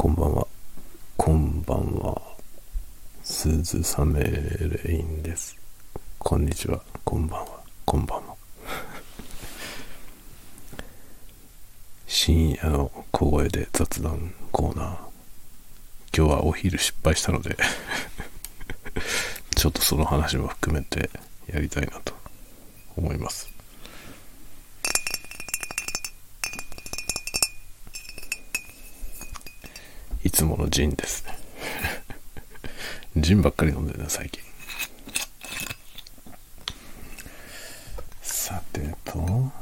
こんばんは。こんばんは。鈴雨レインです。こんにちは。こんばんは。こんばんは。深夜の小声で雑談コーナー。今日はお昼失敗したので ちょっとその話も含めてやりたいなと思います。いつものジンですね。ジンばっかり飲んでるな、最近。さてと。今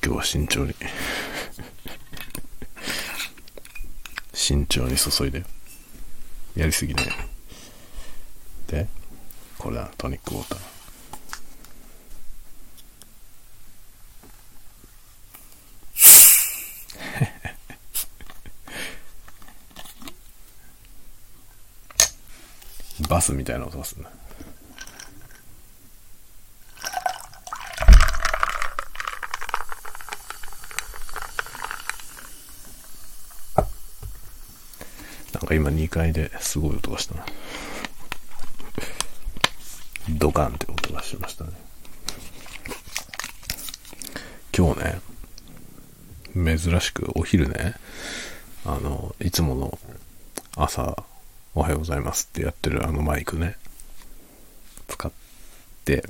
日は慎重に 慎重に注いでやりすぎないで？これだトニックウォーター。バスみたいな音がするな。なんか今2階ですごい音がしたな。ドカンって音がしましたね。今日ね珍しくお昼ねあのいつもの朝おはようございますってやってるあのマイクね使って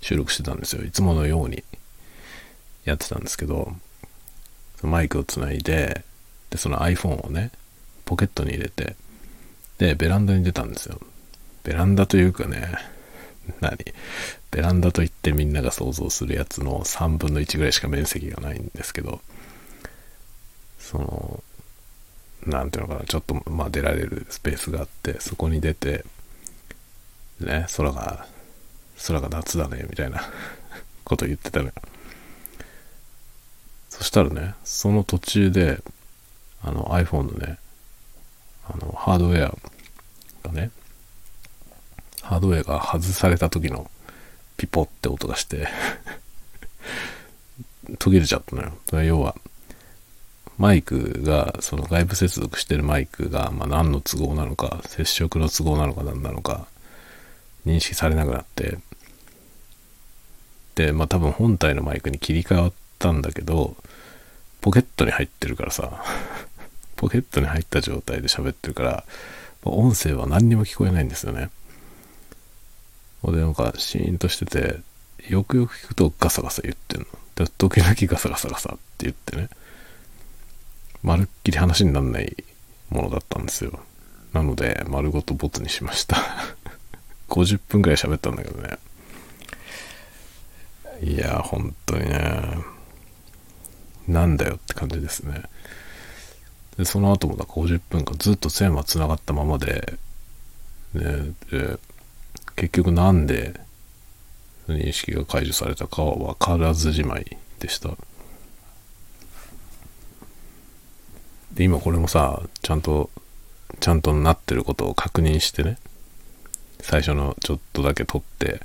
収録してたんですよ。いつものようにやってたんですけどマイクをつないででその iPhone をねポケットに入れてでベランダに出たんですよ。ベランダというかね何？ベランダといってみんなが想像するやつの3分の1ぐらいしか面積がないんですけどそのなんていうのかなちょっとまあ出られるスペースがあってそこに出てね空が空が夏だねみたいな こと言ってたのよ。そしたらねその途中であの iPhone のねあのハードウェアがねハードウェアが外された時のピポって音がして 途切れちゃったのよ。それ要は、マイクが、その外部接続してるマイクが、まあ、何の都合なのか、接触の都合なのか何なのか、認識されなくなって、で、まあ多分本体のマイクに切り替わったんだけど、ポケットに入ってるからさ、ポケットに入った状態で喋ってるから、音声は何にも聞こえないんですよね。で、なんか、シーンとしてて、よくよく聞くとガサガサ言ってんの。で、時々ガサガサガサって言ってね。まるっきり話にならないものだったんですよ。なので、丸ごとボツにしました。50分くらい喋ったんだけどね。いや、本当にね。なんだよって感じですね。で、その後もだか50分間ずっと線は繋がったままで、ね、で、結局なんで認識が解除されたかは分からずじまいでした。で、今これもさ、ちゃんと、ちゃんとなってることを確認してね、最初のちょっとだけ撮って、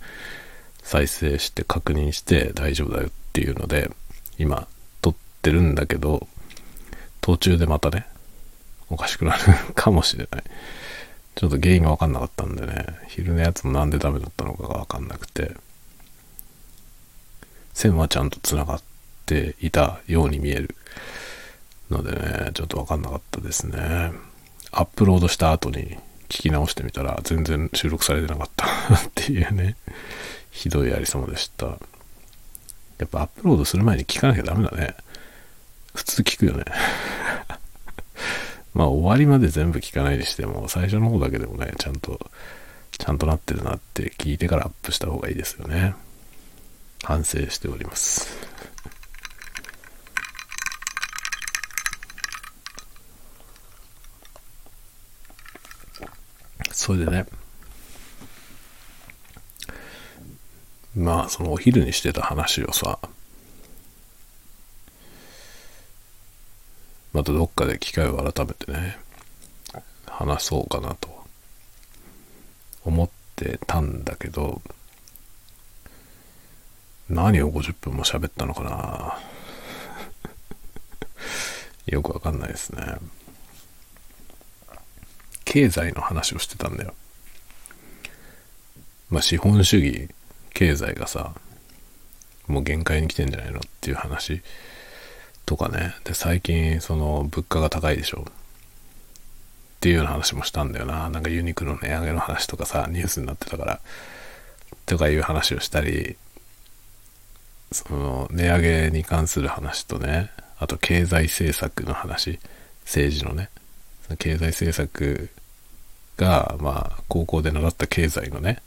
再生して確認して大丈夫だよっていうので、今撮ってるんだけど、途中でまたね、おかしくなるかもしれない。ちょっと原因が分かんなかったんでね、昼のやつもなんでダメだったのかが分かんなくて、線はちゃんと繋がっていたように見えるのでね、ちょっと分かんなかったですね。アップロードした後に聞き直してみたら全然収録されてなかったっていうね、ひどいありさまでした。やっぱアップロードする前に聞かなきゃダメだね。普通聞くよね。まあ終わりまで全部聞かないにしても、最初の方だけでもね、ちゃんと、ちゃんとなってるなって聞いてからアップした方がいいですよね。反省しております。それでね、まあそのお昼にしてた話をさ、またどっかで機会を改めてね、話そうかなと思ってたんだけど、何を50分も喋ったのかな よくわかんないですね。経済の話をしてたんだよ。まあ資本主義、経済がさ、もう限界に来てんじゃないのっていう話とかね。で、最近その物価が高いでしょ。っていうような話もしたんだよな。なんかユニクロの値上げの話とかさ、ニュースになってたから、とかいう話をしたり、その値上げに関する話とね、あと経済政策の話、政治のね、経済政策が、まあ、高校で習った経済のね、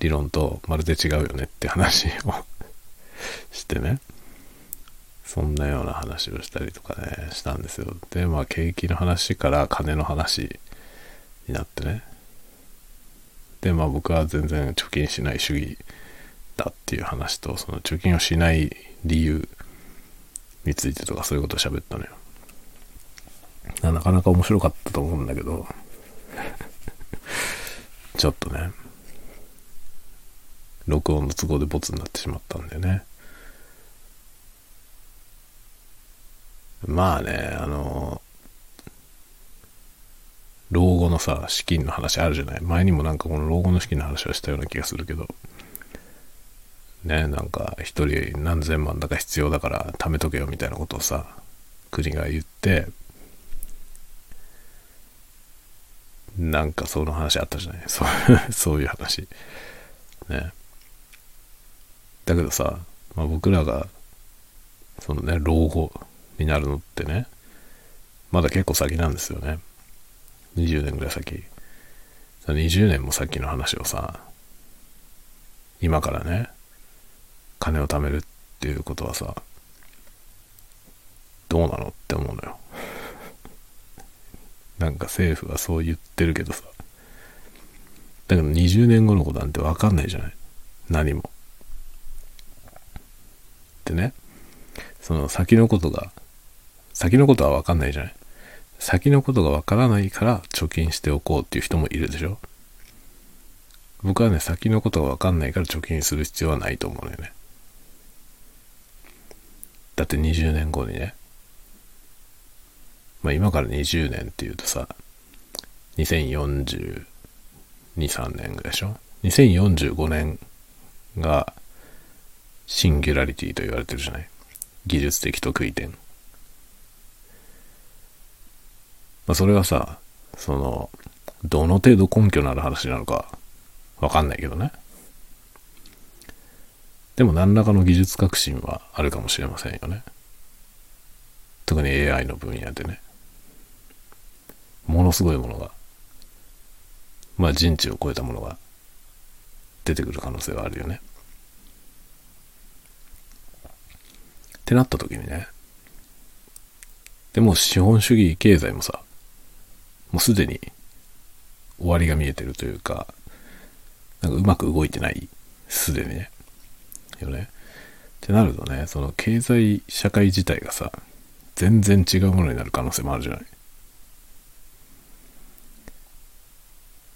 理論とまるで違うよねって話を してね、そんなような話をしたりとかね、したんですよ。で、まあ、景気の話から金の話になってね。で、まあ僕は全然貯金しない主義だっていう話と、その貯金をしない理由についてとかそういうことを喋ったのよ。なかなか面白かったと思うんだけど、ちょっとね、録音の都合でボツになってしまったんだよね。まあね、あの、老後のさ、資金の話あるじゃない？前にもなんかこの老後の資金の話はしたような気がするけど、ね、なんか一人何千万だか必要だから貯めとけよみたいなことをさ、国が言って、なんかその話あったじゃない？そうそういう話。ね。だけどさ、まあ、僕らが、そのね、老後になるのってね、まだ結構先なんですよね。20年ぐらい先。20年も先の話をさ、今からね、金を貯めるっていうことはさ、どうなのって思うのよ。なんか政府はそう言ってるけどさ。だけど20年後のことなんてわかんないじゃない。何も。でね、その先のことが先のことはわかんないじゃない。先のことがわからないから貯金しておこうっていう人もいるでしょ。僕はね、先のことがわかんないから貯金する必要はないと思うのよね。だって20年後にね、まあ今から20年っていうとさ、2042、3年ぐらいでしょ ?2045 年がシンギュラリティと言われてるじゃない技術的得意点。まあ、それはさ、その、どの程度根拠のある話なのかわかんないけどね。でも何らかの技術革新はあるかもしれませんよね。特に AI の分野でね。ものすごいものが、まあ人知を超えたものが出てくる可能性はあるよね。ってなった時にね。でも資本主義経済もさ、もうすでに終わりが見えてるというか、なんかうまく動いてない、すでにね。よね。ってなるとね、その経済社会自体がさ、全然違うものになる可能性もあるじゃない。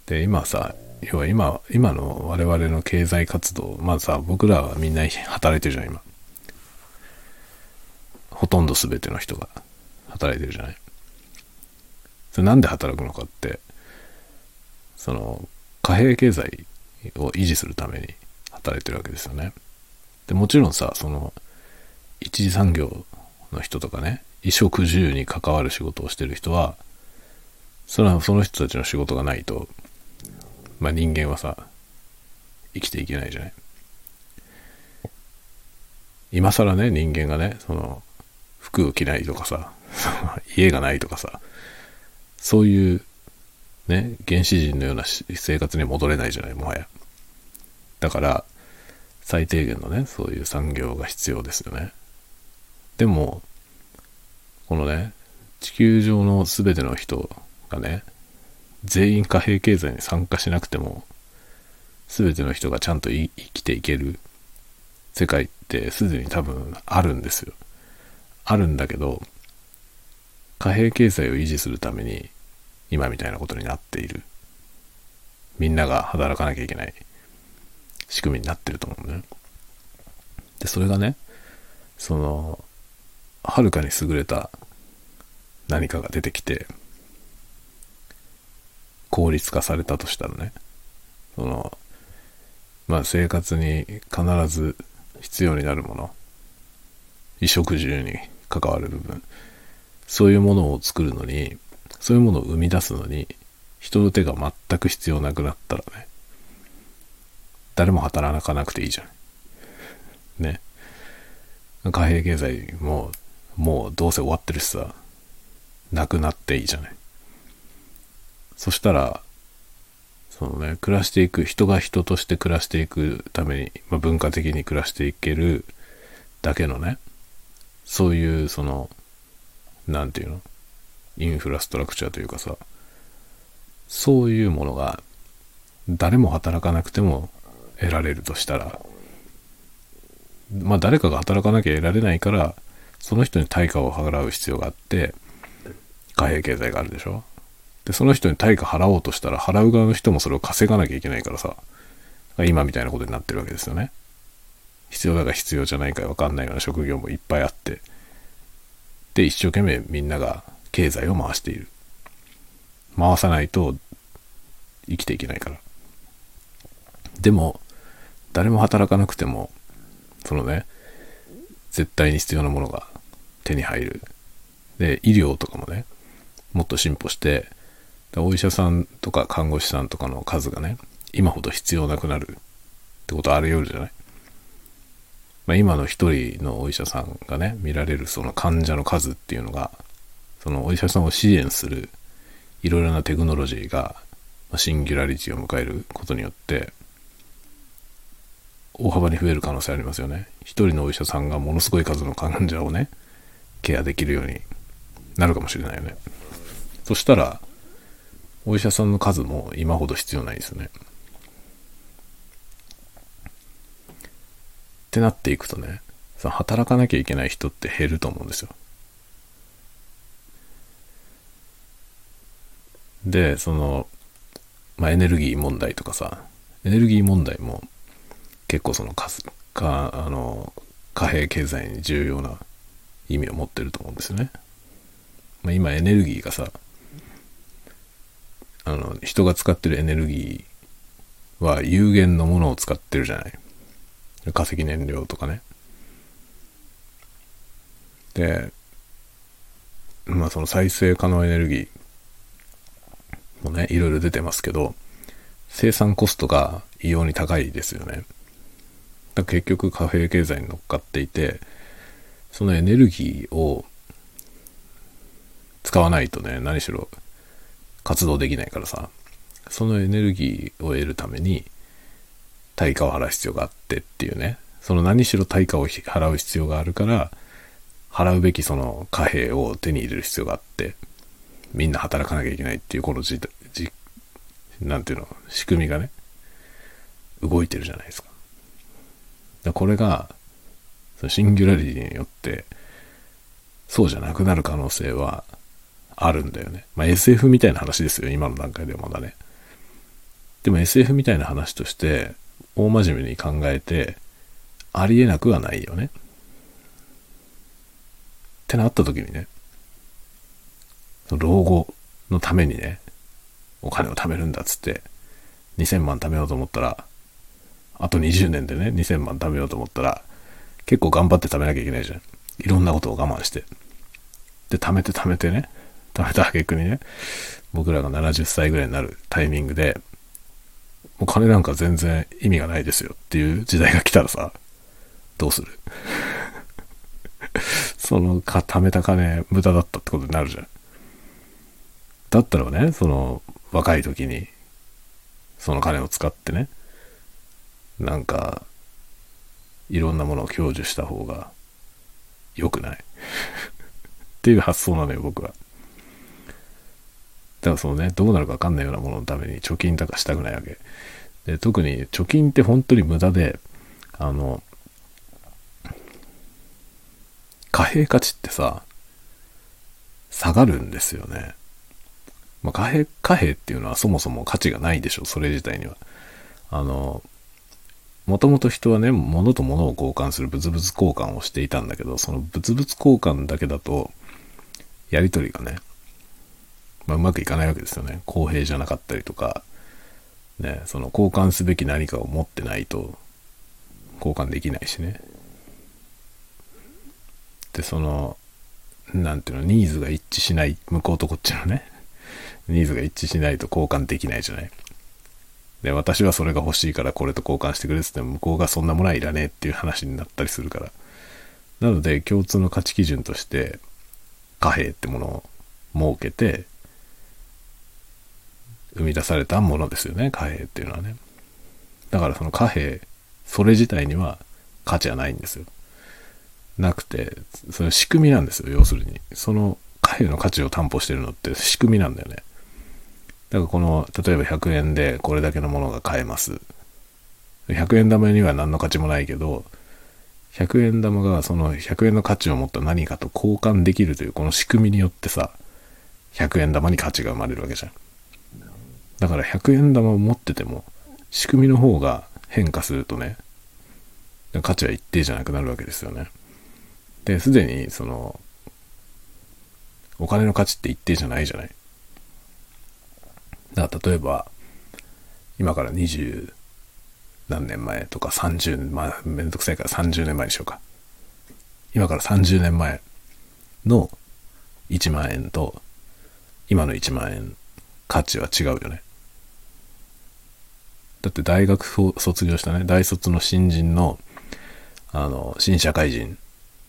で、今さ、要は今、今の我々の経済活動、まあさ、僕らはみんな働いてるじゃん、今。ほとんど全ての人が働いてるじゃない。それなんで働くのかって、その、貨幣経済を維持するために働いてるわけですよね。で、もちろんさ、その、一次産業の人とかね、衣食住に関わる仕事をしてる人は、それはその人たちの仕事がないと、まあ人間はさ、生きていけないじゃない。今更ね、人間がね、その、服を着ないとかさ、家がないとかさ、そういう、ね、原始人のような生活に戻れないじゃない、もはや。だから、最低限のね、そういう産業が必要ですよね。でも、このね、地球上の全ての人がね、全員貨幣経済に参加しなくても、全ての人がちゃんと生きていける世界ってすでに多分あるんですよ。あるんだけど、貨幣経済を維持するために今みたいなことになっている。みんなが働かなきゃいけない仕組みになってると思うね。で、それがね、その、はるかに優れた何かが出てきて、効率化されたとしたらね、その、まあ生活に必ず必要になるもの、衣食住に関わる部分、そういうものを作るのに、そういうものを生み出すのに、人の手が全く必要なくなったらね、誰も働かなくていいじゃん。ね。貨幣経済も、もうどうせ終わってるしさ、なくなっていいじゃない。そしたら、そのね、暮らしていく、人が人として暮らしていくために、まあ、文化的に暮らしていけるだけのね、そういう、その、なんていうの？インフラストラクチャーというかさ、そういうものが、誰も働かなくても得られるとしたら、まあ誰かが働かなきゃ得られないから、その人に対価を払う必要があって、貨幣経済があるでしょ？で、その人に対価払おうとしたら、払う側の人もそれを稼がなきゃいけないからさ、今みたいなことになってるわけですよね。必要だか必要じゃないかわかんないような職業もいっぱいあって、で、一生懸命みんなが経済を回している。回さないと生きていけないから。でも、誰も働かなくても、そのね、絶対に必要なものが手に入る。で、医療とかもね、もっと進歩して、お医者さんとか看護師さんとかの数がね、今ほど必要なくなるってことあり得るじゃない？まあ、今の一人のお医者さんがね、見られるその患者の数っていうのが、そのお医者さんを支援するいろいろなテクノロジーがシンギュラリティを迎えることによって、大幅に増える可能性ありますよね。一人のお医者さんがものすごい数の患者をね、ケアできるようになるかもしれないよね。そしたら、お医者さんの数も今ほど必要ないですよね。ってなっていくとね、その働かなきゃいけない人って減ると思うんですよ。で、その、まあ、エネルギー問題とかさ、エネルギー問題も結構そのかか、あの、貨幣経済に重要な意味を持ってると思うんですよね。まあ、今エネルギーがさ、あの、人が使ってるエネルギーは有限のものを使ってるじゃない。化石燃料とかね。で、まあその再生可能エネルギーもね、いろいろ出てますけど、生産コストが異様に高いですよね。だ結局貨幣経済に乗っかっていて、そのエネルギーを使わないとね、何しろ活動できないからさ、そのエネルギーを得るために対価を払う必要があってっていうね、その何しろ対価を払う必要があるから、払うべきその貨幣を手に入れる必要があって、みんな働かなきゃいけないっていうこのじ、じ、なんていうの、仕組みがね、動いてるじゃないですか。だこれが、そのシンギュラリティによって、そうじゃなくなる可能性はあるんだよね。まあ SF みたいな話ですよ、今の段階ではまだね。でも SF みたいな話として、大真面目に考えて、ありえなくはないよね。ってなった時にね、老後のためにね、お金を貯めるんだっつって、2000万貯めようと思ったら、あと20年でね、2000万貯めようと思ったら、結構頑張って貯めなきゃいけないじゃん。いろんなことを我慢して。で、貯めて貯めてね、貯めた挙句にね、僕らが70歳ぐらいになるタイミングで、もう金なんか全然意味がないですよっていう時代が来たらさ、どうする？そのか、貯めた金無駄だったってことになるじゃん。だったらね、その若い時にその金を使ってね、なんかいろんなものを享受した方が良くない？っていう発想なのよ、僕は。だからそのね、どうなるかわかんないようなもののために貯金とかしたくないわけ。で、特に貯金って本当に無駄で、あの、貨幣価値ってさ、下がるんですよね。まあ、貨幣、貨幣っていうのはそもそも価値がないでしょ、それ自体には。あの、もともと人はね、物と物を交換する物々交換をしていたんだけど、その物々交換だけだと、やりとりがね、まあ、うまくいかないわけですよね。公平じゃなかったりとか、ね、その交換すべき何かを持ってないと交換できないしね。で、その、なんていうの、ニーズが一致しない、向こうとこっちのね、ニーズが一致しないと交換できないじゃない。で、私はそれが欲しいからこれと交換してくれってっても向こうがそんなものはいらねえっていう話になったりするから。なので共通の価値基準として貨幣ってものを設けて生み出されたものですよね、貨幣っていうのはね。だからその貨幣、それ自体には価値はないんですよ。なくて、その仕組みなんですよ、要するに。その貨幣の価値を担保してるのって仕組みなんだよね。だからこの、例えば100円でこれだけのものが買えます。100円玉には何の価値もないけど、100円玉がその100円の価値を持った何かと交換できるというこの仕組みによってさ、100円玉に価値が生まれるわけじゃん。だから100円玉を持ってても、仕組みの方が変化するとね、価値は一定じゃなくなるわけですよね。で、すでにその、お金の価値って一定じゃないじゃない。だから例えば、今から20何年前とか30年、まあめんどくさいから30年前にしようか。今から30年前の1万円と今の1万円価値は違うよね。だって大学卒業したね、大卒の新人の、あの、新社会人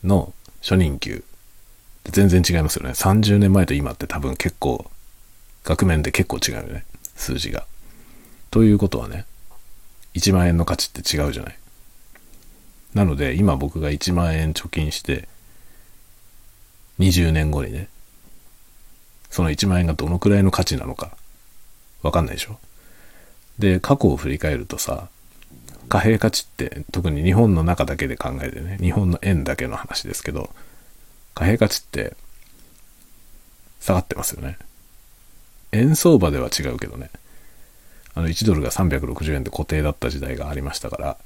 の初任給、全然違いますよね。30年前と今って多分結構額面で結構違うよね。数字が。ということはね、1万円の価値って違うじゃない。なので、今僕が1万円貯金して、20年後にね、その1万円がどのくらいの価値なのか、わかんないでしょ。で、過去を振り返るとさ、貨幣価値って特に日本の中だけで考えてね、日本の円だけの話ですけど、貨幣価値って下がってますよね。円相場では違うけどね。あの、1ドルが360円で固定だった時代がありましたから、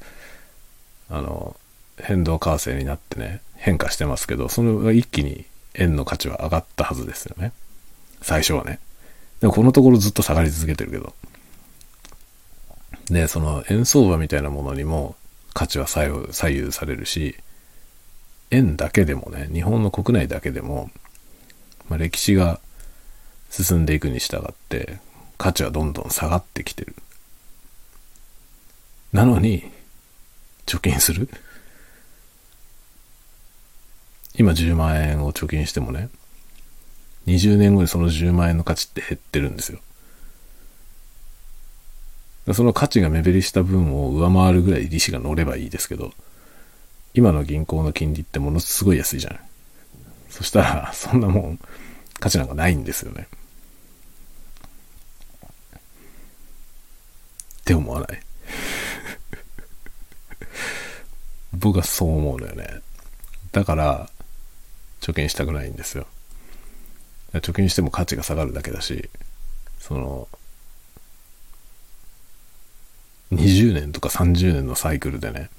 あの、変動為替になってね、変化してますけど、その一気に円の価値は上がったはずですよね。最初はね。でもこのところずっと下がり続けてるけど。で、その円相場みたいなものにも価値は左右左右されるし、円だけでもね、日本の国内だけでも、まあ、歴史が進んでいくに従って価値はどんどん下がってきてる。なのに、貯金する今10万円を貯金してもね、20年後にその10万円の価値って減ってるんですよ。その価値が目減りした分を上回るぐらい利子が乗ればいいですけど、今の銀行の金利ってものすごい安いじゃん。そしたら、そんなもん、価値なんかないんですよね。って思わない？僕はそう思うのよね。だから、貯金したくないんですよ。貯金しても価値が下がるだけだし、その、20年とか30年のサイクルでね、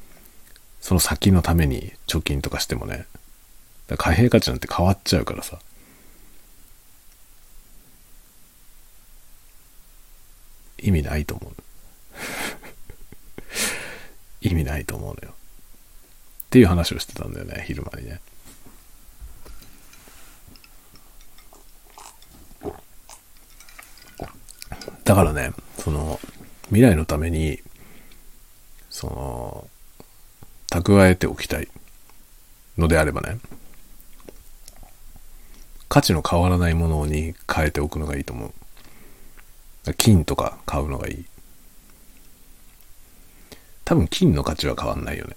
その先のために貯金とかしてもね、貨幣価値なんて変わっちゃうからさ。意味ないと思う。意味ないと思うのよ。っていう話をしてたんだよね、昼間にね。だからね、その、未来のために、その、蓄えておきたいのであればね、価値の変わらないものに変えておくのがいいと思う。金とか買うのがいい。多分金の価値は変わんないよね。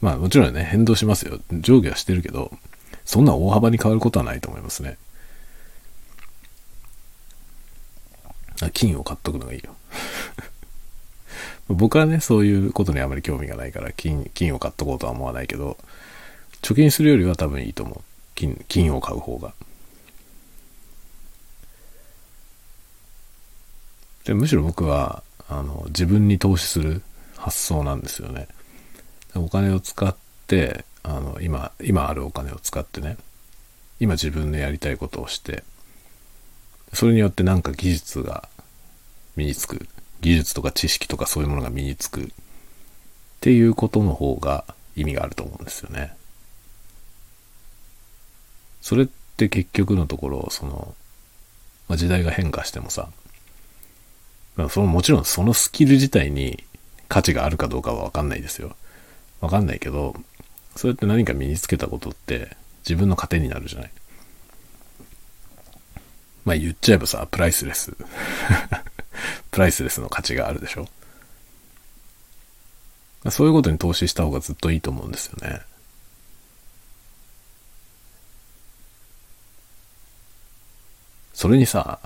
まあもちろんね、変動しますよ。上下はしてるけど、そんな大幅に変わることはないと思いますね。あ金を買っとくのがいいよ。僕はね、そういうことにあまり興味がないから、金、金を買っとこうとは思わないけど、貯金するよりは多分いいと思う。金、金を買う方が。でむしろ僕はあの自分に投資する発想なんですよねお金を使ってあの今今あるお金を使ってね今自分のやりたいことをしてそれによってなんか技術が身につく技術とか知識とかそういうものが身につくっていうことの方が意味があると思うんですよねそれって結局のところその、まあ、時代が変化してもさそのもちろんそのスキル自体に価値があるかどうかはわかんないですよ。わかんないけど、そうやって何か身につけたことって自分の糧になるじゃない。まあ言っちゃえばさ、プライスレス。プライスレスの価値があるでしょ？そういうことに投資した方がずっといいと思うんですよね。それにさ、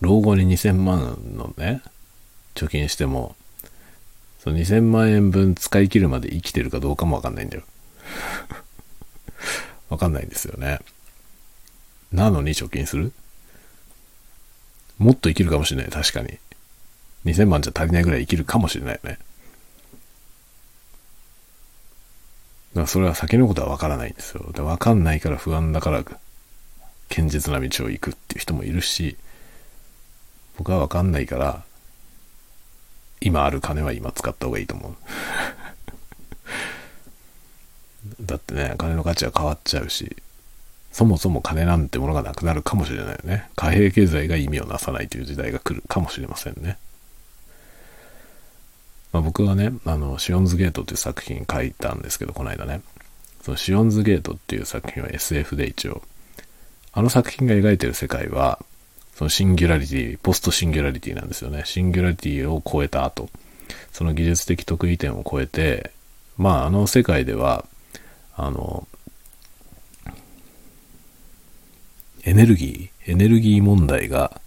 老後に2000万のね、貯金しても、その2000万円分使い切るまで生きてるかどうかもわかんないんだよ。わかんないんですよね。なのに貯金する？もっと生きるかもしれない、確かに。2000万じゃ足りないぐらい生きるかもしれないよね。だからそれは先のことはわからないんですよ。で、わかんないから不安だから、堅実な道を行くっていう人もいるし、僕はわかんないから、今ある金は今使った方がいいと思う。だってね、金の価値は変わっちゃうし、そもそも金なんてものがなくなるかもしれないよね。貨幣経済が意味をなさないという時代が来るかもしれませんね。まあ、僕はね、あの、シオンズゲートっていう作品書いたんですけど、この間ね。そのシオンズゲートっていう作品は SF で一応。あの作品が描いてる世界は、そのシンギュラリティ、ポストシンギュラリティなんですよね。シンギュラリティを超えた後、その技術的得意点を超えて、まあ、あの世界では、あの、エネルギー、エネルギー問題が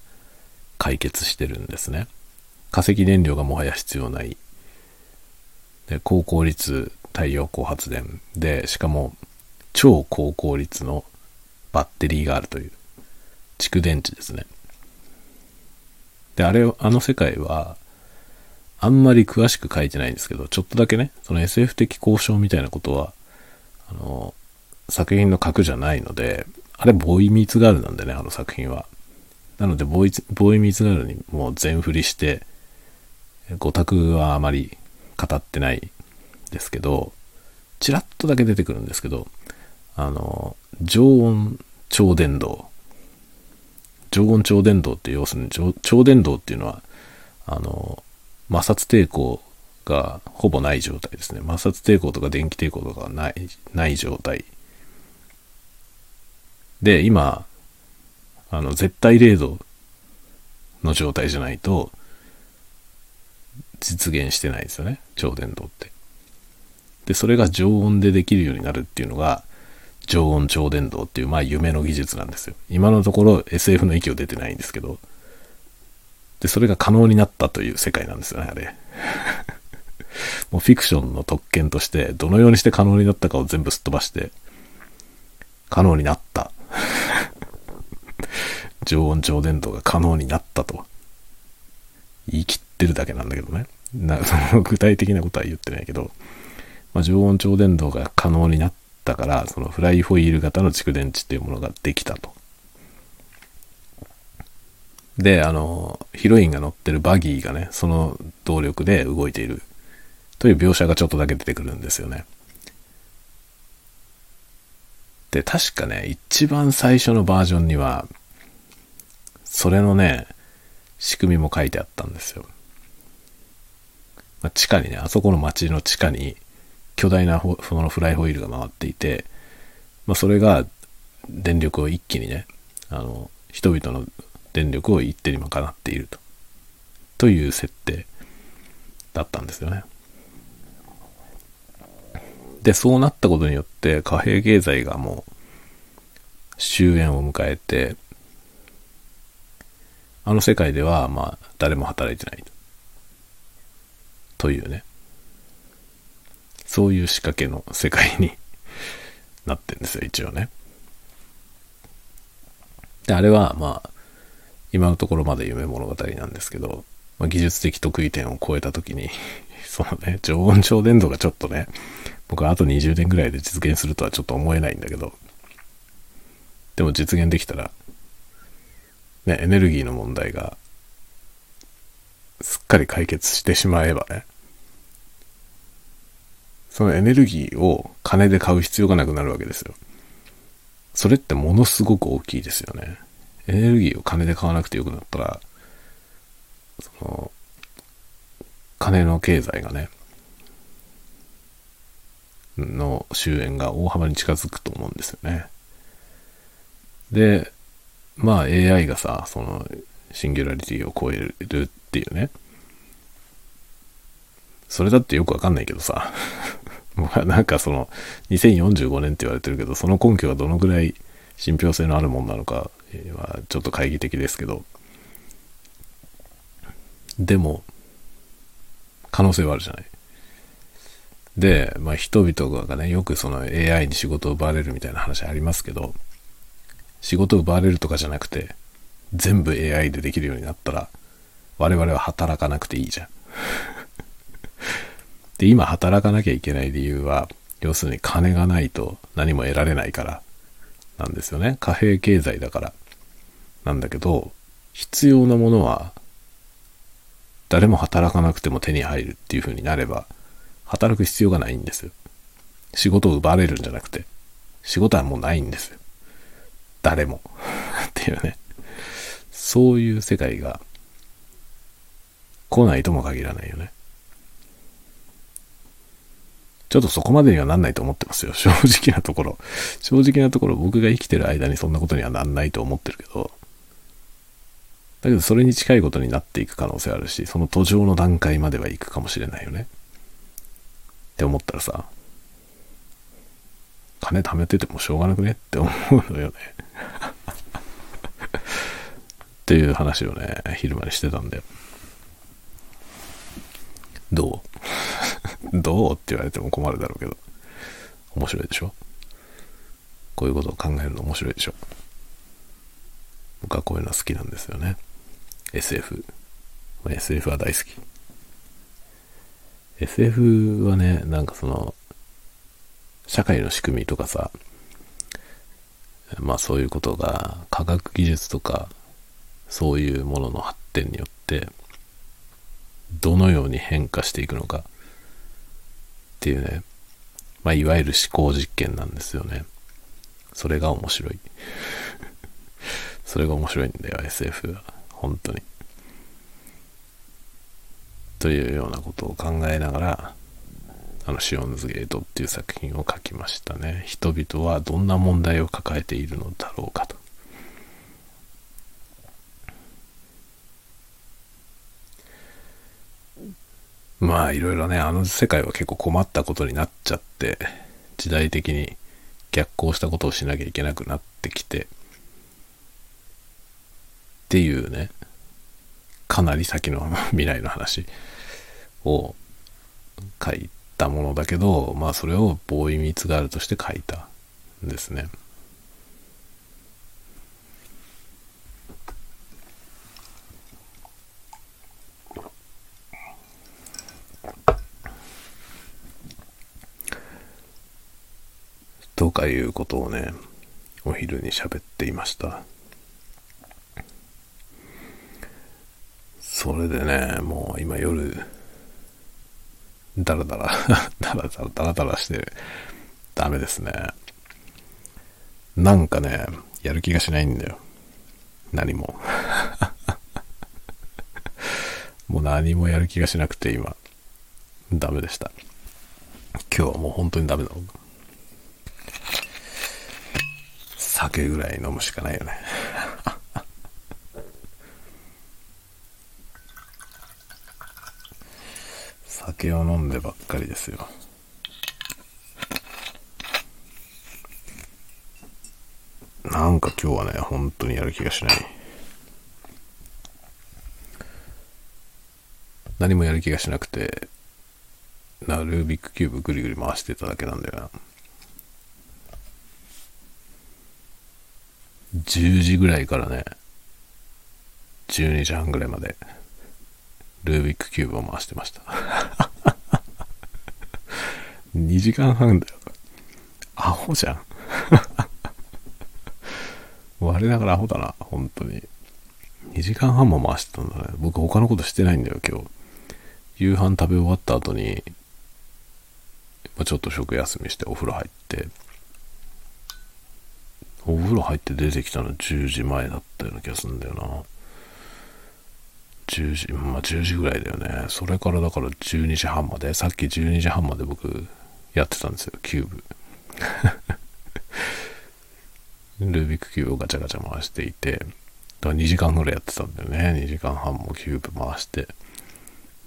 解決してるんですね。化石燃料がもはや必要ない。で、高効率太陽光発電で、しかも超高効率のバッテリーがあるという蓄電池ですね。で、あれを、あの世界は、あんまり詳しく書いてないんですけど、ちょっとだけね、その SF 的交渉みたいなことは、あの、作品の核じゃないので、あれ、ボーイ・ミーツ・ガールなんでね、あの作品は。なのでボーイ、ボーイ・ミーツ・ガールにもう全振りして、語卓はあまり語ってないですけど、ちらっとだけ出てくるんですけど、あの、常温超伝導常温超伝導って要するに超伝導っていうのは、あの、摩擦抵抗がほぼない状態ですね。摩擦抵抗とか電気抵抗とかがない、ない状態。で、今、あの、絶対0度の状態じゃないと、実現してないですよね。超伝導って。で、それが常温でできるようになるっていうのが、常温超伝導っていう、まあ夢の技術なんですよ。今のところ SF の域を出てないんですけど、で、それが可能になったという世界なんですよね、あれ。もうフィクションの特権として、どのようにして可能になったかを全部すっ飛ばして、可能になった。常温超伝導が可能になったと。言い切ってるだけなんだけどね。な その具体的なことは言ってないけど、まあ、常温超伝導が可能になったから、そのフライホイール型の蓄電池っていうものができたと。で、あの、ヒロインが乗ってるバギーがね、その動力で動いているという描写がちょっとだけ出てくるんですよね。で、確かね、一番最初のバージョンには、それのね、仕組みも書いてあったんですよ。まあ、地下にね、あそこの街の地下に、巨大なそのフライホイールが回っていて、まあ、それが電力を一気にね、あの、人々の電力を一手に賄っていると。という設定だったんですよね。で、そうなったことによって貨幣経済がもう終焉を迎えて、あの世界ではまあ誰も働いてないというね。そういう仕掛けの世界に なってんですよ、一応ね。で、あれは、まあ、今のところまで夢物語なんですけど、まあ、技術的得意点を超えた時に、そのね、常温超伝導がちょっとね、僕はあと20年ぐらいで実現するとはちょっと思えないんだけど、でも実現できたら、ね、エネルギーの問題がすっかり解決してしまえばね、そのエネルギーを金で買う必要がなくなるわけですよ。それってものすごく大きいですよね。エネルギーを金で買わなくてよくなったら、その、金の経済がね、の終焉が大幅に近づくと思うんですよね。で、まあ AI がさ、その、シンギュラリティを超えるっていうね。それだってよくわかんないけどさ。なんかその、2045年って言われてるけど、その根拠がどのぐらい信憑性のあるものなのかはちょっと懐疑的ですけど、でも、可能性はあるじゃない。で、まあ人々がね、よくその AI に仕事を奪われるみたいな話ありますけど、仕事を奪われるとかじゃなくて、全部 AI でできるようになったら、我々は働かなくていいじゃん。で、今働かなきゃいけない理由は、要するに金がないと何も得られないからなんですよね。貨幣経済だから。なんだけど、必要なものは誰も働かなくても手に入るっていう風になれば、働く必要がないんですよ。仕事を奪われるんじゃなくて、仕事はもうないんですよ。誰も。っていうね。そういう世界が来ないとも限らないよね。ちょっとそこまでにはなんないと思ってますよ。正直なところ。正直なところ僕が生きてる間にそんなことにはなんないと思ってるけど、だけどそれに近いことになっていく可能性あるし、その途上の段階までは行くかもしれないよね。って思ったらさ、金貯めててもしょうがなくねって思うのよね。っていう話をね、昼間にしてたんで。どう？どう？って言われても困るだろうけど。面白いでしょ？こういうことを考えるの面白いでしょ？僕はこういうのは好きなんですよね。SF。SF は大好き。SF はね、なんかその、社会の仕組みとかさ、まあそういうことが科学技術とかそういうものの発展によってどのように変化していくのかっていうね、まあいわゆる思考実験なんですよね。それが面白い。それが面白いんだよ、SF は。本当に。というようなことを考えながら、あの、シオンズゲートっていう作品を書きましたね。人々はどんな問題を抱えているのだろうかと。まあいろいろね、あの世界は結構困ったことになっちゃって、時代的に逆行したことをしなきゃいけなくなってきて、っていうね、かなり先の未来の話を書いてたものだけど、まあそれをボーイミーツガールとして書いたんですね。とかいうことをね、お昼に喋っていました。それでね、もう今夜、ダラダラ、ダラダラ、ダラダラして、ダメですね。なんかね、やる気がしないんだよ。何も。もう何もやる気がしなくて今、ダメでした。今日はもう本当にダメだ。酒ぐらい飲むしかないよね。酒を飲んでばっかりですよ。なんか今日はね、本当にやる気がしない。何もやる気がしなくて、なルービックキューブぐりぐり回してただけなんだよな。10時ぐらいからね、12時半ぐらいまで、ルービックキューブを回してました。2時間半だよ。アホじゃん。我ながらアホだな、本当に。2時間半も回してたんだね。僕他のことしてないんだよ、今日。夕飯食べ終わった後に、まちょっと食休みしてお風呂入って、お風呂入って出てきたの10時前だったような気がするんだよな。10時、まあ10時ぐらいだよね。それからだから12時半まで、さっき12時半まで僕やってたんですよ、キューブ。ルービックキューブをガチャガチャ回していて、だから2時間ぐらいやってたんだよね。2時間半もキューブ回して。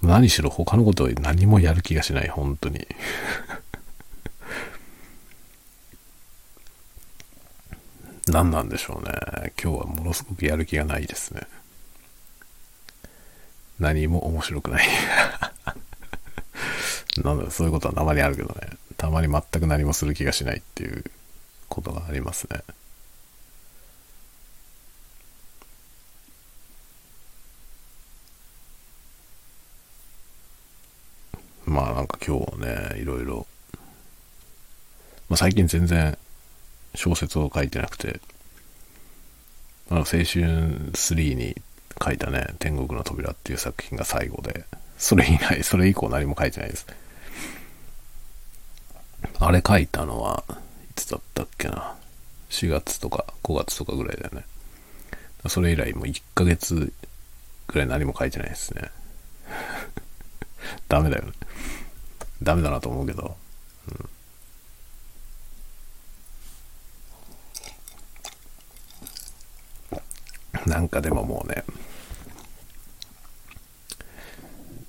何しろ他のことは何もやる気がしない、本当に。何なんでしょうね。今日はものすごくやる気がないですね。何も面白くないなんだそういうことはたまにあるけどね。たまに全く何もする気がしないっていうことがありますね。まあなんか今日ね、いろいろ、まあ最近全然小説を書いてなくて、あ青春3に書いたね、天国の扉っていう作品が最後で、それ以来、それ以降何も書いてないです。あれ書いたのは、いつだったっけな？4月とか5月とかぐらいだよね。それ以来もう1ヶ月ぐらい何も書いてないですね。ダメだよね。ダメだなと思うけど。うん、なんかでももうね、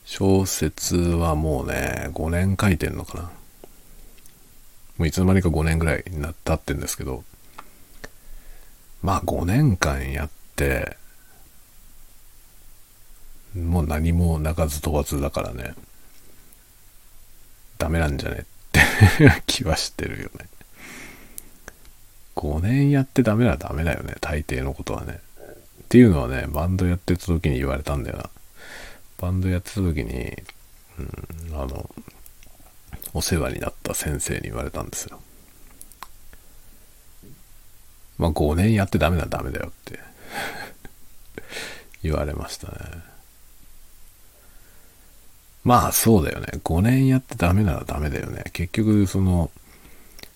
小説はもうね、5年書いてんのかな。もういつの間にか5年ぐらいになったってんですけど、まあ5年間やって、もう何も鳴かず飛ばずだからね、ダメなんじゃねって 気はしてるよね。5年やってダメならダメだよね、大抵のことはね。っていうのはね、バンドやってた時に言われたんだよな。バンドやってた時に、うん、あの、お世話になった先生に言われたんですよ。まあ5年やってダメならダメだよって言われましたね。まあそうだよね。5年やってダメならダメだよね。結局その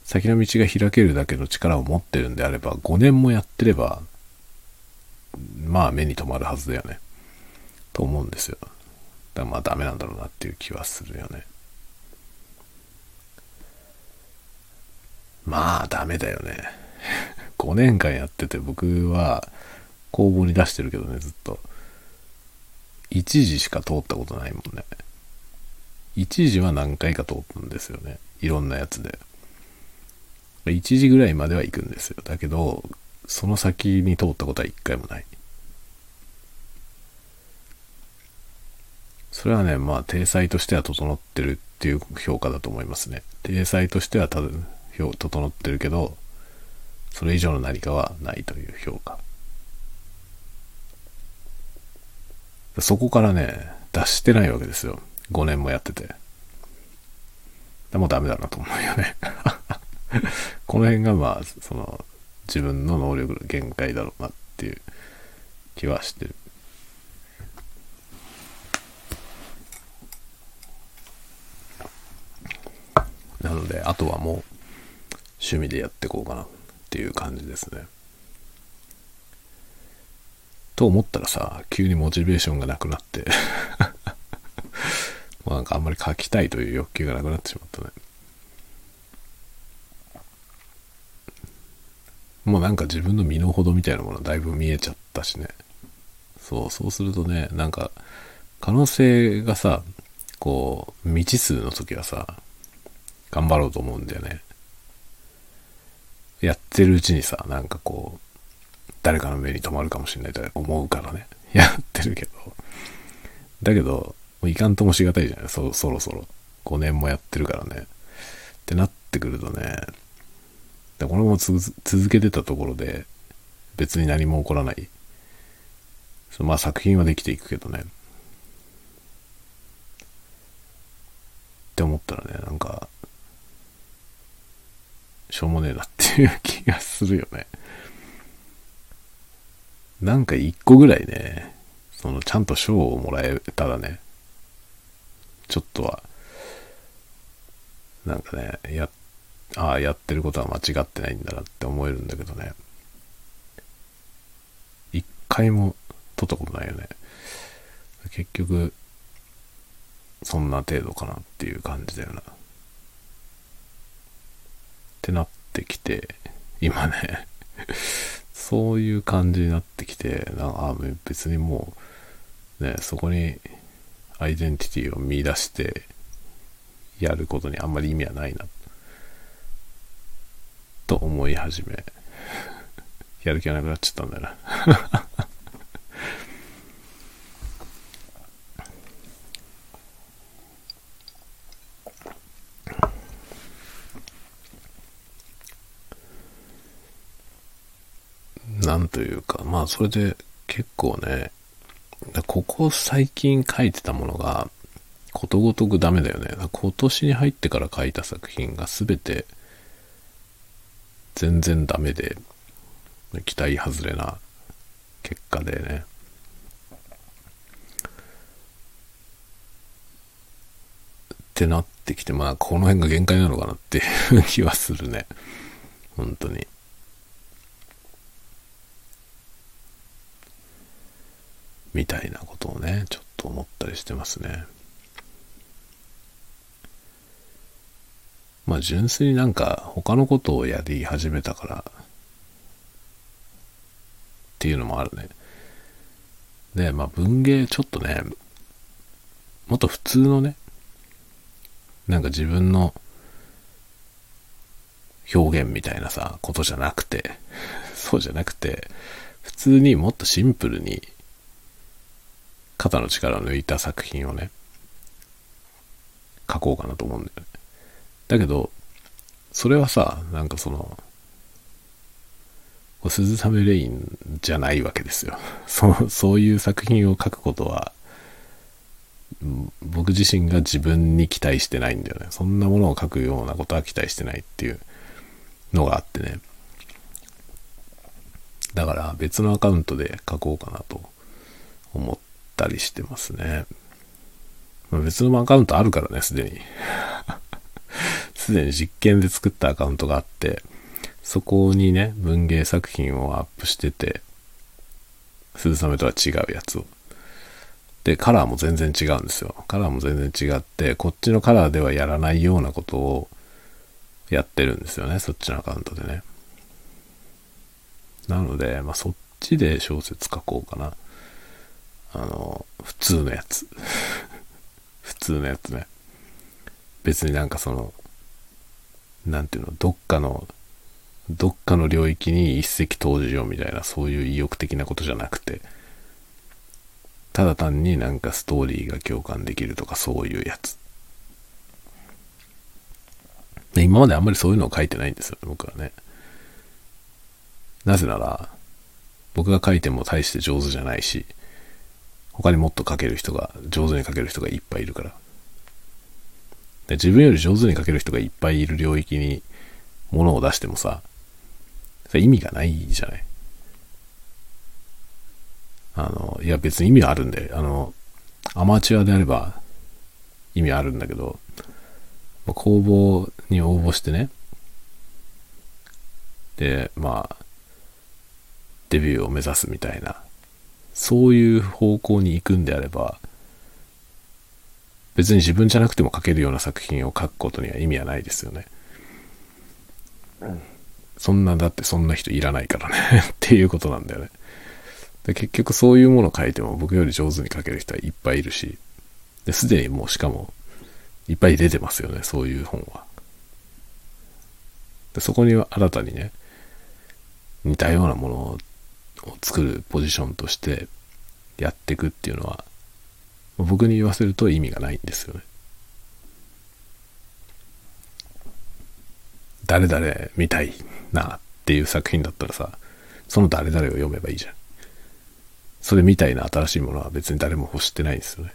先の道が開けるだけの力を持ってるんであれば5年もやってればまあ目に留まるはずだよね。と思うんですよ。だからまあダメなんだろうなっていう気はするよね。まあダメだよね。5年間やってて僕は公募に出してるけどね、ずっと。1時しか通ったことないもんね。1時は何回か通ったんですよね。いろんなやつで。1時ぐらいまでは行くんですよ。だけど、その先に通ったことは1回もない。それはね、まあ、体裁としては整ってるっていう評価だと思いますね。体裁としてはた整ってるけど、それ以上の何かはないという評価。そこからね、脱してないわけですよ。5年もやってて。でもダメだなと思うよね。この辺がまあ、その、自分の能力の限界だろうなっていう気はしてる。なので、あとはもう、趣味でやっていこうかなっていう感じですね。と思ったらさ、急にモチベーションがなくなって もうなんかあんまり書きたいという欲求がなくなってしまったね。もうなんか自分の身の程みたいなものだいぶ見えちゃったしね。そう、そうするとね、なんか可能性がさ、こう、未知数の時はさ、頑張ろうと思うんだよね。やってるうちにさ、なんかこう、誰かの目に留まるかもしれないと思うからね。やってるけど。だけど、もういかんともしがたいじゃないそそろそろ。5年もやってるからね。ってなってくるとね、でこのまま続けてたところで、別に何も起こらない。まあ作品はできていくけどね。って思ったらね、なんか、しょうもねえなっていう気がするよね。なんか一個ぐらいね、そのちゃんと賞をもらえたらね、ちょっとは、なんかね、や、ああ、やってることは間違ってないんだなって思えるんだけどね。一回も取ったことないよね。結局、そんな程度かなっていう感じだよな。ってなってきて、今ね。そういう感じになってきて、なんか別にもう、ね、そこにアイデンティティを見出してやることにあんまり意味はないな、と思い始め、やる気がなくなっちゃったんだよななんというか、あそれで結構ね、ここ最近書いてたものがことごとくダメだよね。今年に入ってから書いた作品が全て全然ダメで、期待外れな結果でね。ってなってきて、まあこの辺が限界なのかなっていう気はするね。本当に。みたいなことをね、ちょっと思ったりしてますね。まあ純粋になんか他のことをやり始めたからっていうのもあるね。で、まあ文芸ちょっとね、もっと普通のね、なんか自分の表現みたいなさ、ことじゃなくて、そうじゃなくて、普通にもっとシンプルに肩の力を抜いた作品をね、書こうかなと思うんだよね。だけど、それはさ、なんかその、鈴雨レインじゃないわけですよ。そう、そういう作品を書くことは、僕自身が自分に期待してないんだよね。そんなものを書くようなことは期待してないっていうのがあってね。だから別のアカウントで書こうかなと思ったりしてますね。別のアカウントあるからね、すでに。すでに実験で作ったアカウントがあって、そこにね、文芸作品をアップしてて、鈴雨とは違うやつを。で、カラーも全然違うんですよ。カラーも全然違って、こっちのカラーではやらないようなことをやってるんですよね、そっちのアカウントでね。なので、まあ、そっちで小説書こうかな。あの、普通のやつ。普通のやつね。別になんかその、なんていうの、どっかの、どっかの領域に一石投じようみたいな、そういう意欲的なことじゃなくて、ただ単になんかストーリーが共感できるとかそういうやつ。今まであんまりそういうのを書いてないんですよ、僕はね。なぜなら、僕が書いても大して上手じゃないし、他にもっと書ける人が、上手に書ける人がいっぱいいるから。で自分より上手に書ける人がいっぱいいる領域に物を出してもさ、それ意味がないじゃない。あの、いや別に意味はあるんで、あの、アマチュアであれば意味あるんだけど、公募に応募してね、で、まあ、デビューを目指すみたいなそういう方向に行くんであれば、別に自分じゃなくても書けるような作品を書くことには意味はないですよね。そんな、だってそんな人いらないからね っていうことなんだよね。で結局そういうものを書いても僕より上手に書ける人はいっぱいいるし、ですでにもうしかもいっぱい出てますよね、そういう本は。でそこには新たにね、似たようなものをを作るポジションとしてやっていくっていうのは僕に言わせると意味がないんですよね。誰々見たいなっていう作品だったらさその誰々を読めばいいじゃん。それみたいな新しいものは別に誰も欲してないんですよね。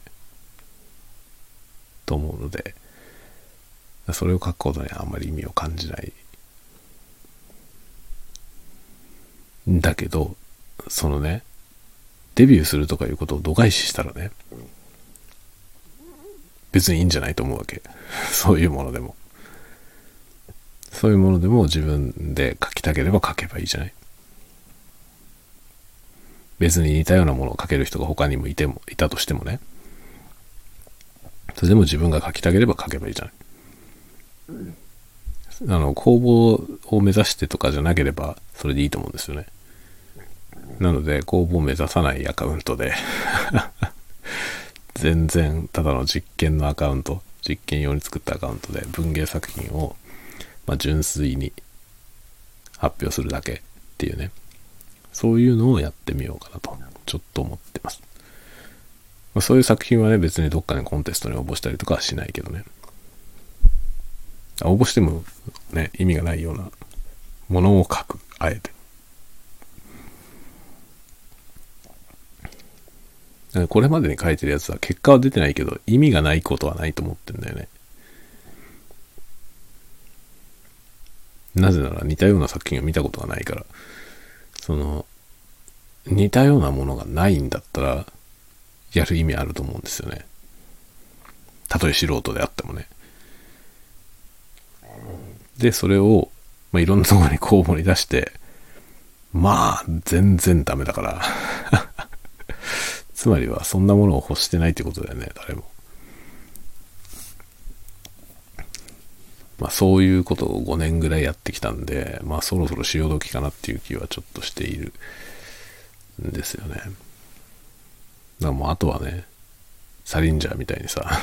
と思うので、それを書くことにはあんまり意味を感じない。んだけど、そのね、デビューするとかいうことを度外視したらね、別にいいんじゃないと思うわけ。そういうものでも。そういうものでも自分で書きたければ書けばいいじゃない。別に似たようなものを書ける人が他にもいても、いたとしてもね。それでも自分が書きたければ書けばいいじゃない。あの、公募を目指してとかじゃなければ、それでいいと思うんですよね。なので、公募を目指さないアカウントで 全然、ただの実験のアカウント、実験用に作ったアカウントで文芸作品を、まあ、純粋に発表するだけっていうね、そういうのをやってみようかなと、ちょっと思ってます。まあ、そういう作品はね、別にどっかにコンテストに応募したりとかはしないけどね。応募してもね、意味がないようなものを書く、あえて。これまでに書いてるやつは結果は出てないけど意味がないことはないと思ってんだよね。なぜなら似たような作品を見たことがないから、その、似たようなものがないんだったら、やる意味あると思うんですよね。たとえ素人であってもね。で、それを、まあ、いろんなところに公募に出して、まあ、全然ダメだからつまりは、そんなものを欲してないってことだよね、誰も。まあ、そういうことを5年ぐらいやってきたんで、まあ、そろそろ潮時かなっていう気はちょっとしているんですよね。だからもう、あとはね、サリンジャーみたいにさ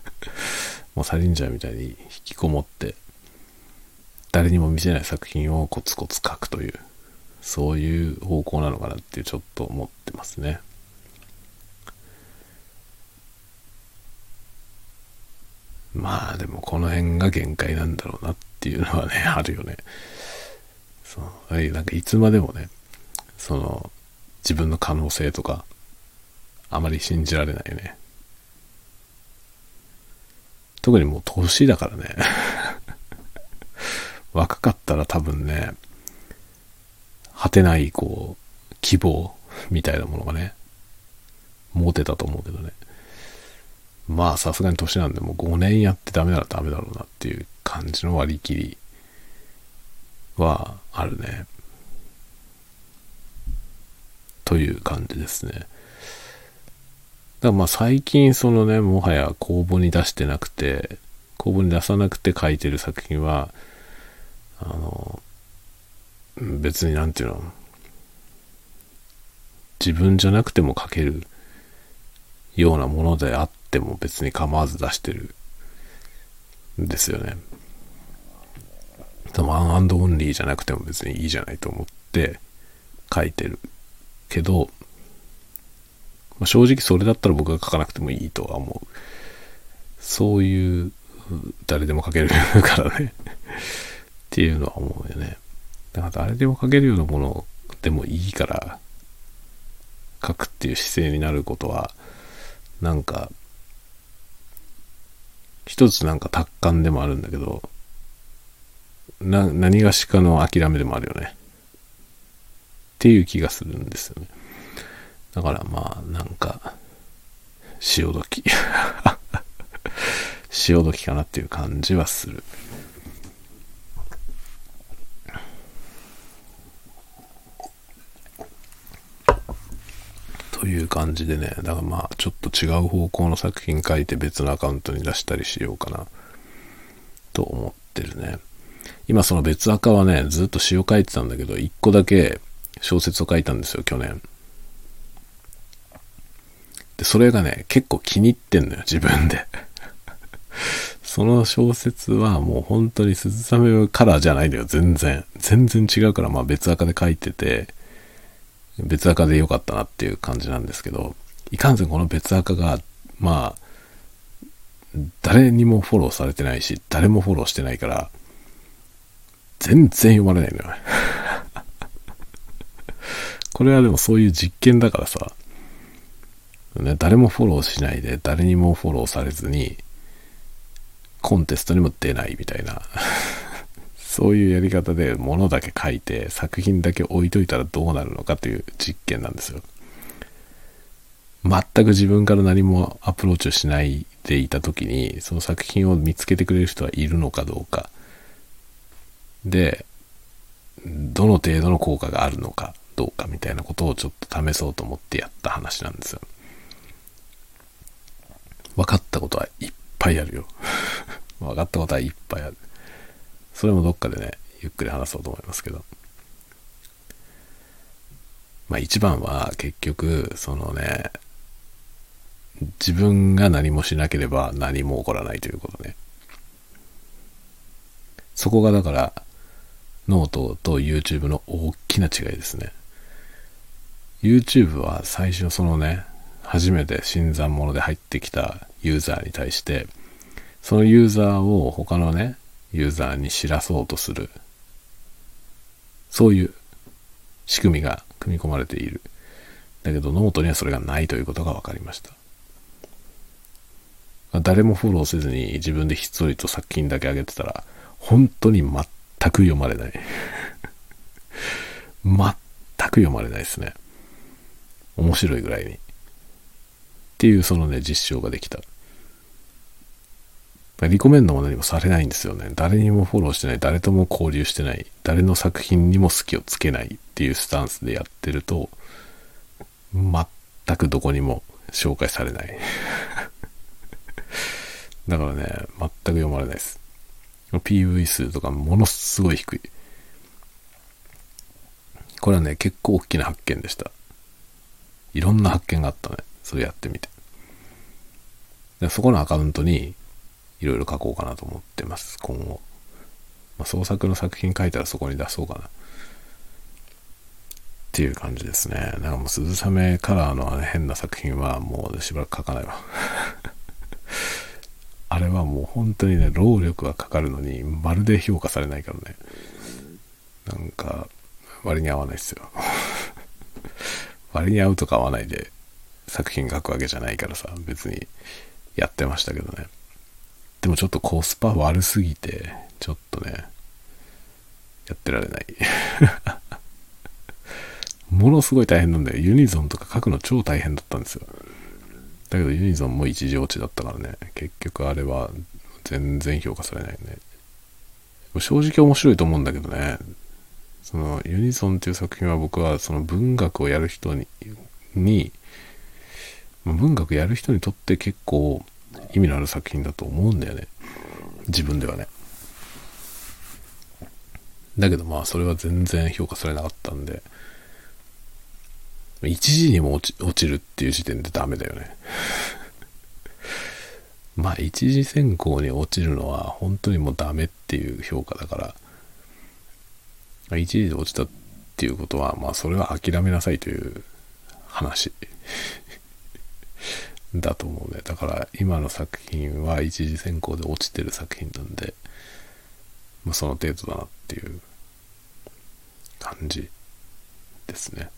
もうサリンジャーみたいに引きこもって、誰にも見せない作品をコツコツ書くという、そういう方向なのかなってちょっと思ってますね。まあでもこの辺が限界なんだろうなっていうのはね、あるよね。そう。なんかいつまでもね、その、自分の可能性とか、あまり信じられないよね。特にもう年だからね。若かったら多分ね、果てないこう、希望みたいなものがね、持てたと思うけどね。まあさすがに年なんでもう5年やってダメならダメだろうなっていう感じの割り切りはあるね。という感じですね。だからまあ最近そのね、もはや公募に出してなくて、公募に出さなくて書いてる作品は、あの、別になんていうの、自分じゃなくても書けるようなものであっても別に構わず出してるんですよね。ワンアンドオンリーじゃなくても別にいいじゃないと思って書いてるけど、まあ、正直それだったら僕が書かなくてもいいとは思う。そういう誰でも書けるからねっていうのは思うよね。だから誰でも書けるようなものでもいいから書くっていう姿勢になることはなんか、一つなんか達観でもあるんだけど、な、何がしかの諦めでもあるよね。っていう気がするんですよね。だからまあ、なんか、潮時。潮時かなっていう感じはする。という感じでね、だからまあちょっと違う方向の作品書いて別のアカウントに出したりしようかなと思ってるね。今その別アカはね、ずっと詩を書いてたんだけど、一個だけ小説を書いたんですよ、去年。で、それがね、結構気に入ってんのよ、自分で。その小説はもう本当に鈴雨カラーじゃないんだよ、全然。全然違うから、まあ別赤で書いてて、別赤で良かったなっていう感じなんですけど、いかんせんこの別赤が、まあ、誰にもフォローされてないし、誰もフォローしてないから、全然読まれないのよ。これはでもそういう実験だからさ、ね、誰もフォローしないで、誰にもフォローされずに、コンテストにも出ないみたいな そういうやり方で物だけ書いて作品だけ置いといたらどうなるのかという実験なんですよ。全く自分から何もアプローチをしないでいた時にその作品を見つけてくれる人はいるのかどうかでどの程度の効果があるのかどうかみたいなことをちょっと試そうと思ってやった話なんですよ。分かったことはいっぱいあるよ。分かったことはいっぱいある。それもどっかでね、ゆっくり話そうと思いますけど。まあ一番は結局、そのね、自分が何もしなければ何も起こらないということね。そこがだから、ノートと YouTube の大きな違いですね。YouTube は最初そのね、初めて新参者で入ってきたユーザーに対して、そのユーザーを他のね、ユーザーに知らそうとする、そういう仕組みが組み込まれている。だけどノートにはそれがないということが分かりました。誰もフォローせずに自分でひっそりと作品だけ上げてたら、本当に全く読まれない。全く読まれないですね。面白いぐらいに。っていうそのね、実証ができた。リコメンドも何もされないんですよね。誰にもフォローしてない、誰とも交流してない、誰の作品にも好きをつけないっていうスタンスでやってると、全くどこにも紹介されない。だからね、全く読まれないです。PV 数とかものすごい低い。これはね、結構大きな発見でした。いろんな発見があったね。それやってみて。でそこのアカウントにいろいろ書こうかなと思ってます、今後。まあ、創作の作品書いたらそこに出そうかな。っていう感じですね。なんかもう鈴雨カラーの、変な作品はもうしばらく書かないわ。あれはもう本当にね、労力がかかるのに、まるで評価されないからね。なんか、割に合わないっすよ。割に合うとか合わないで作品書くわけじゃないからさ、別にやってましたけどね。でもちょっとコスパ悪すぎて、ちょっとね、やってられない。ものすごい大変なんだよ。ユニゾンとか書くの超大変だったんですよ。だけどユニゾンも一時落ちだったからね、結局あれは全然評価されないね。正直面白いと思うんだけどね、そのユニゾンっていう作品は僕はその文学をやる人に、に文学やる人にとって結構意味のある作品だと思うんだよね。自分ではね。だけどまあそれは全然評価されなかったんで、一時にも落ち落ちるっていう時点でダメだよね。まあ一次選考に落ちるのは本当にもうダメっていう評価だから、一時で落ちたっていうことは、まあそれは諦めなさいという話だと思うね。だから今の作品は一次選考で落ちてる作品なんで、まあ、その程度だなっていう感じですね。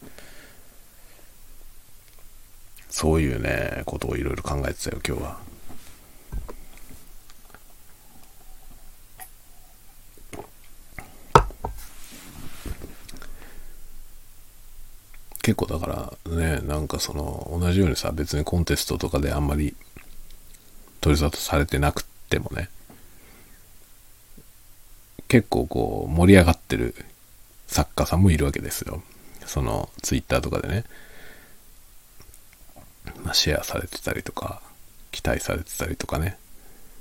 そういうね、ことをいろいろ考えてたよ、今日は。結構だからね、なんかその、同じようにさ、別にコンテストとかであんまり取り沙汰されてなくてもね、結構こう、盛り上がってる作家さんもいるわけですよ。その、ツイッターとかでね、まあ、シェアされてたりとか、期待されてたりとかね、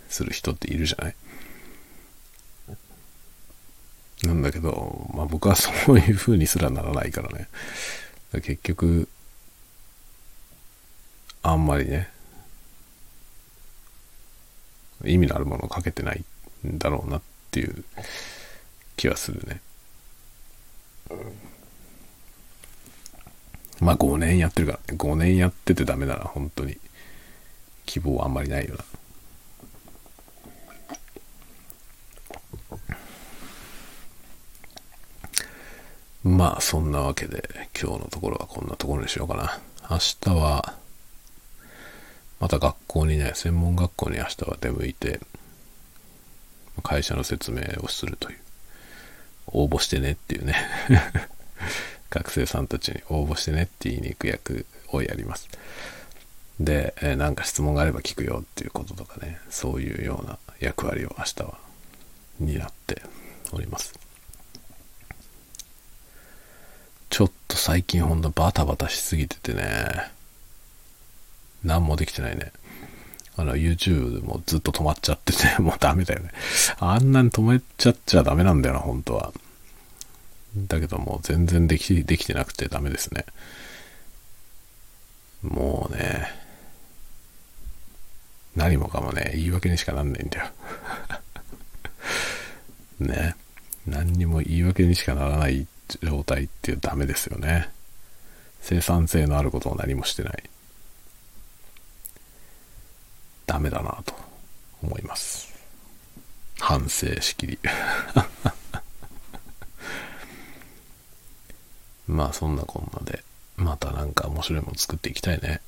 する人っているじゃないなんだけど、まあ僕はそういう風にすらならないからね。結局、あんまりね、意味のあるものをかけてないんだろうなっていう気はするね。まあ5年やってるからね。5年やっててダメだな、本当に。希望はあんまりないよな。まあそんなわけで今日のところはこんなところにしようかな。明日はまた学校にね、専門学校に明日は出向いて会社の説明をするという。応募してねっていうね 学生さんたちに応募してねって言いに行く役をやります。で、え、なんか質問があれば聞くよっていうこととかね、そういうような役割を明日は担っております。ちょっと最近ほんとバタバタしすぎててね、何もできてないね。あの、YouTube もずっと止まっちゃってて、もうダメだよね。あんなに止めちゃっちゃダメなんだよな、本当は。だけどもう全然でき、できてなくてダメですね。もうね、何もかもね、言い訳にしかなんないんだよ。ね。何にも言い訳にしかならない状態っていうダメですよね。生産性のあることを何もしてない。ダメだなと思います。反省しきり。まあそんなこんなで、またなんか面白いもの作っていきたいね。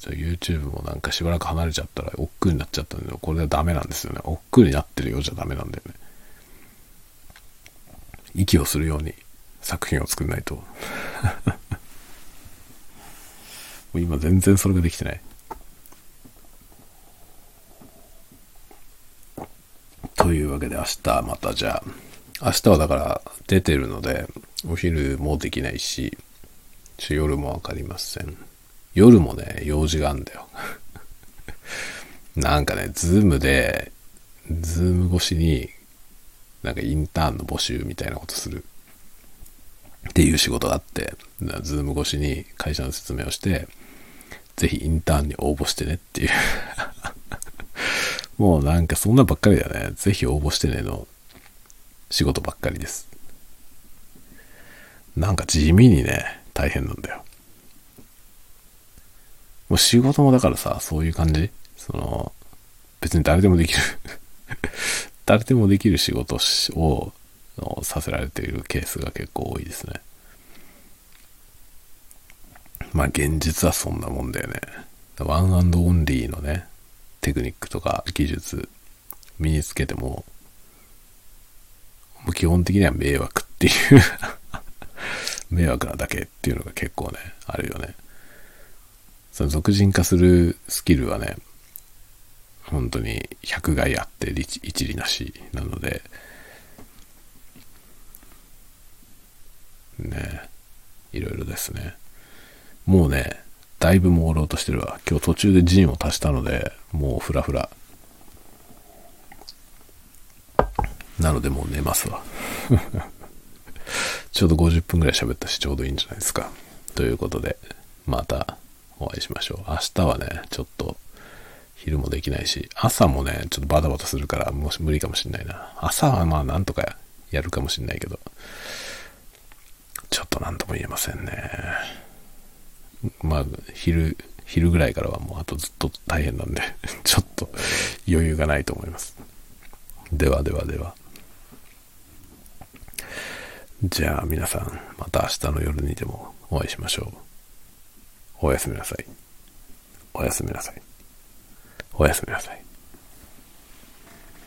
YouTube もなんかしばらく離れちゃったら億劫になっちゃったんだけど、これはダメなんですよね。億劫になってるようじゃダメなんだよね。息をするように作品を作んないと。もう今全然それができてない。というわけで明日またじゃあ、明日はだから出てるので、お昼もできないし、夜もわかりません。夜もね、用事があんだよ。なんかね、ズームで、ズーム越しに、なんかインターンの募集みたいなことするっていう仕事があって、ズーム越しに会社の説明をして、ぜひインターンに応募してねっていう もうなんかそんなばっかりだよね。ぜひ応募してねの仕事ばっかりです。なんか地味にね、大変なんだよ。もう仕事もだからさ、そういう感じその、別に誰でもできる誰でもできる仕事をさせられているケースが結構多いですね。まあ現実はそんなもんだよね。ワンアンドオンリーのね、テクニックとか技術身につけても、もう基本的には迷惑っていう 迷惑なだけっていうのが結構ね、あるよね。その俗人化するスキルはね、本当に百害あって一理なしなので、ね、いろいろですね。もうね、だいぶ朦朧としてるわ。今日途中でジンを足したので、もうフラフラ。なのでもう寝ますわ。ちょうど50分ぐらい喋ったし、ちょうどいいんじゃないですか。ということで、またお会いしましょう。明日はね、ちょっと昼もできないし、朝もね、ちょっとバタバタするから、もし無理かもしんないな。朝はまあなんとかやるかもしんないけど、ちょっとなんとも言えませんね。まあ、昼、昼ぐらいからはもうあとずっと大変なんで ちょっと余裕がないと思います。ではではでは。じゃあ皆さん、また明日の夜にでもお会いしましょう。おやすみなさい。おやすみなさい。おやすみなさい。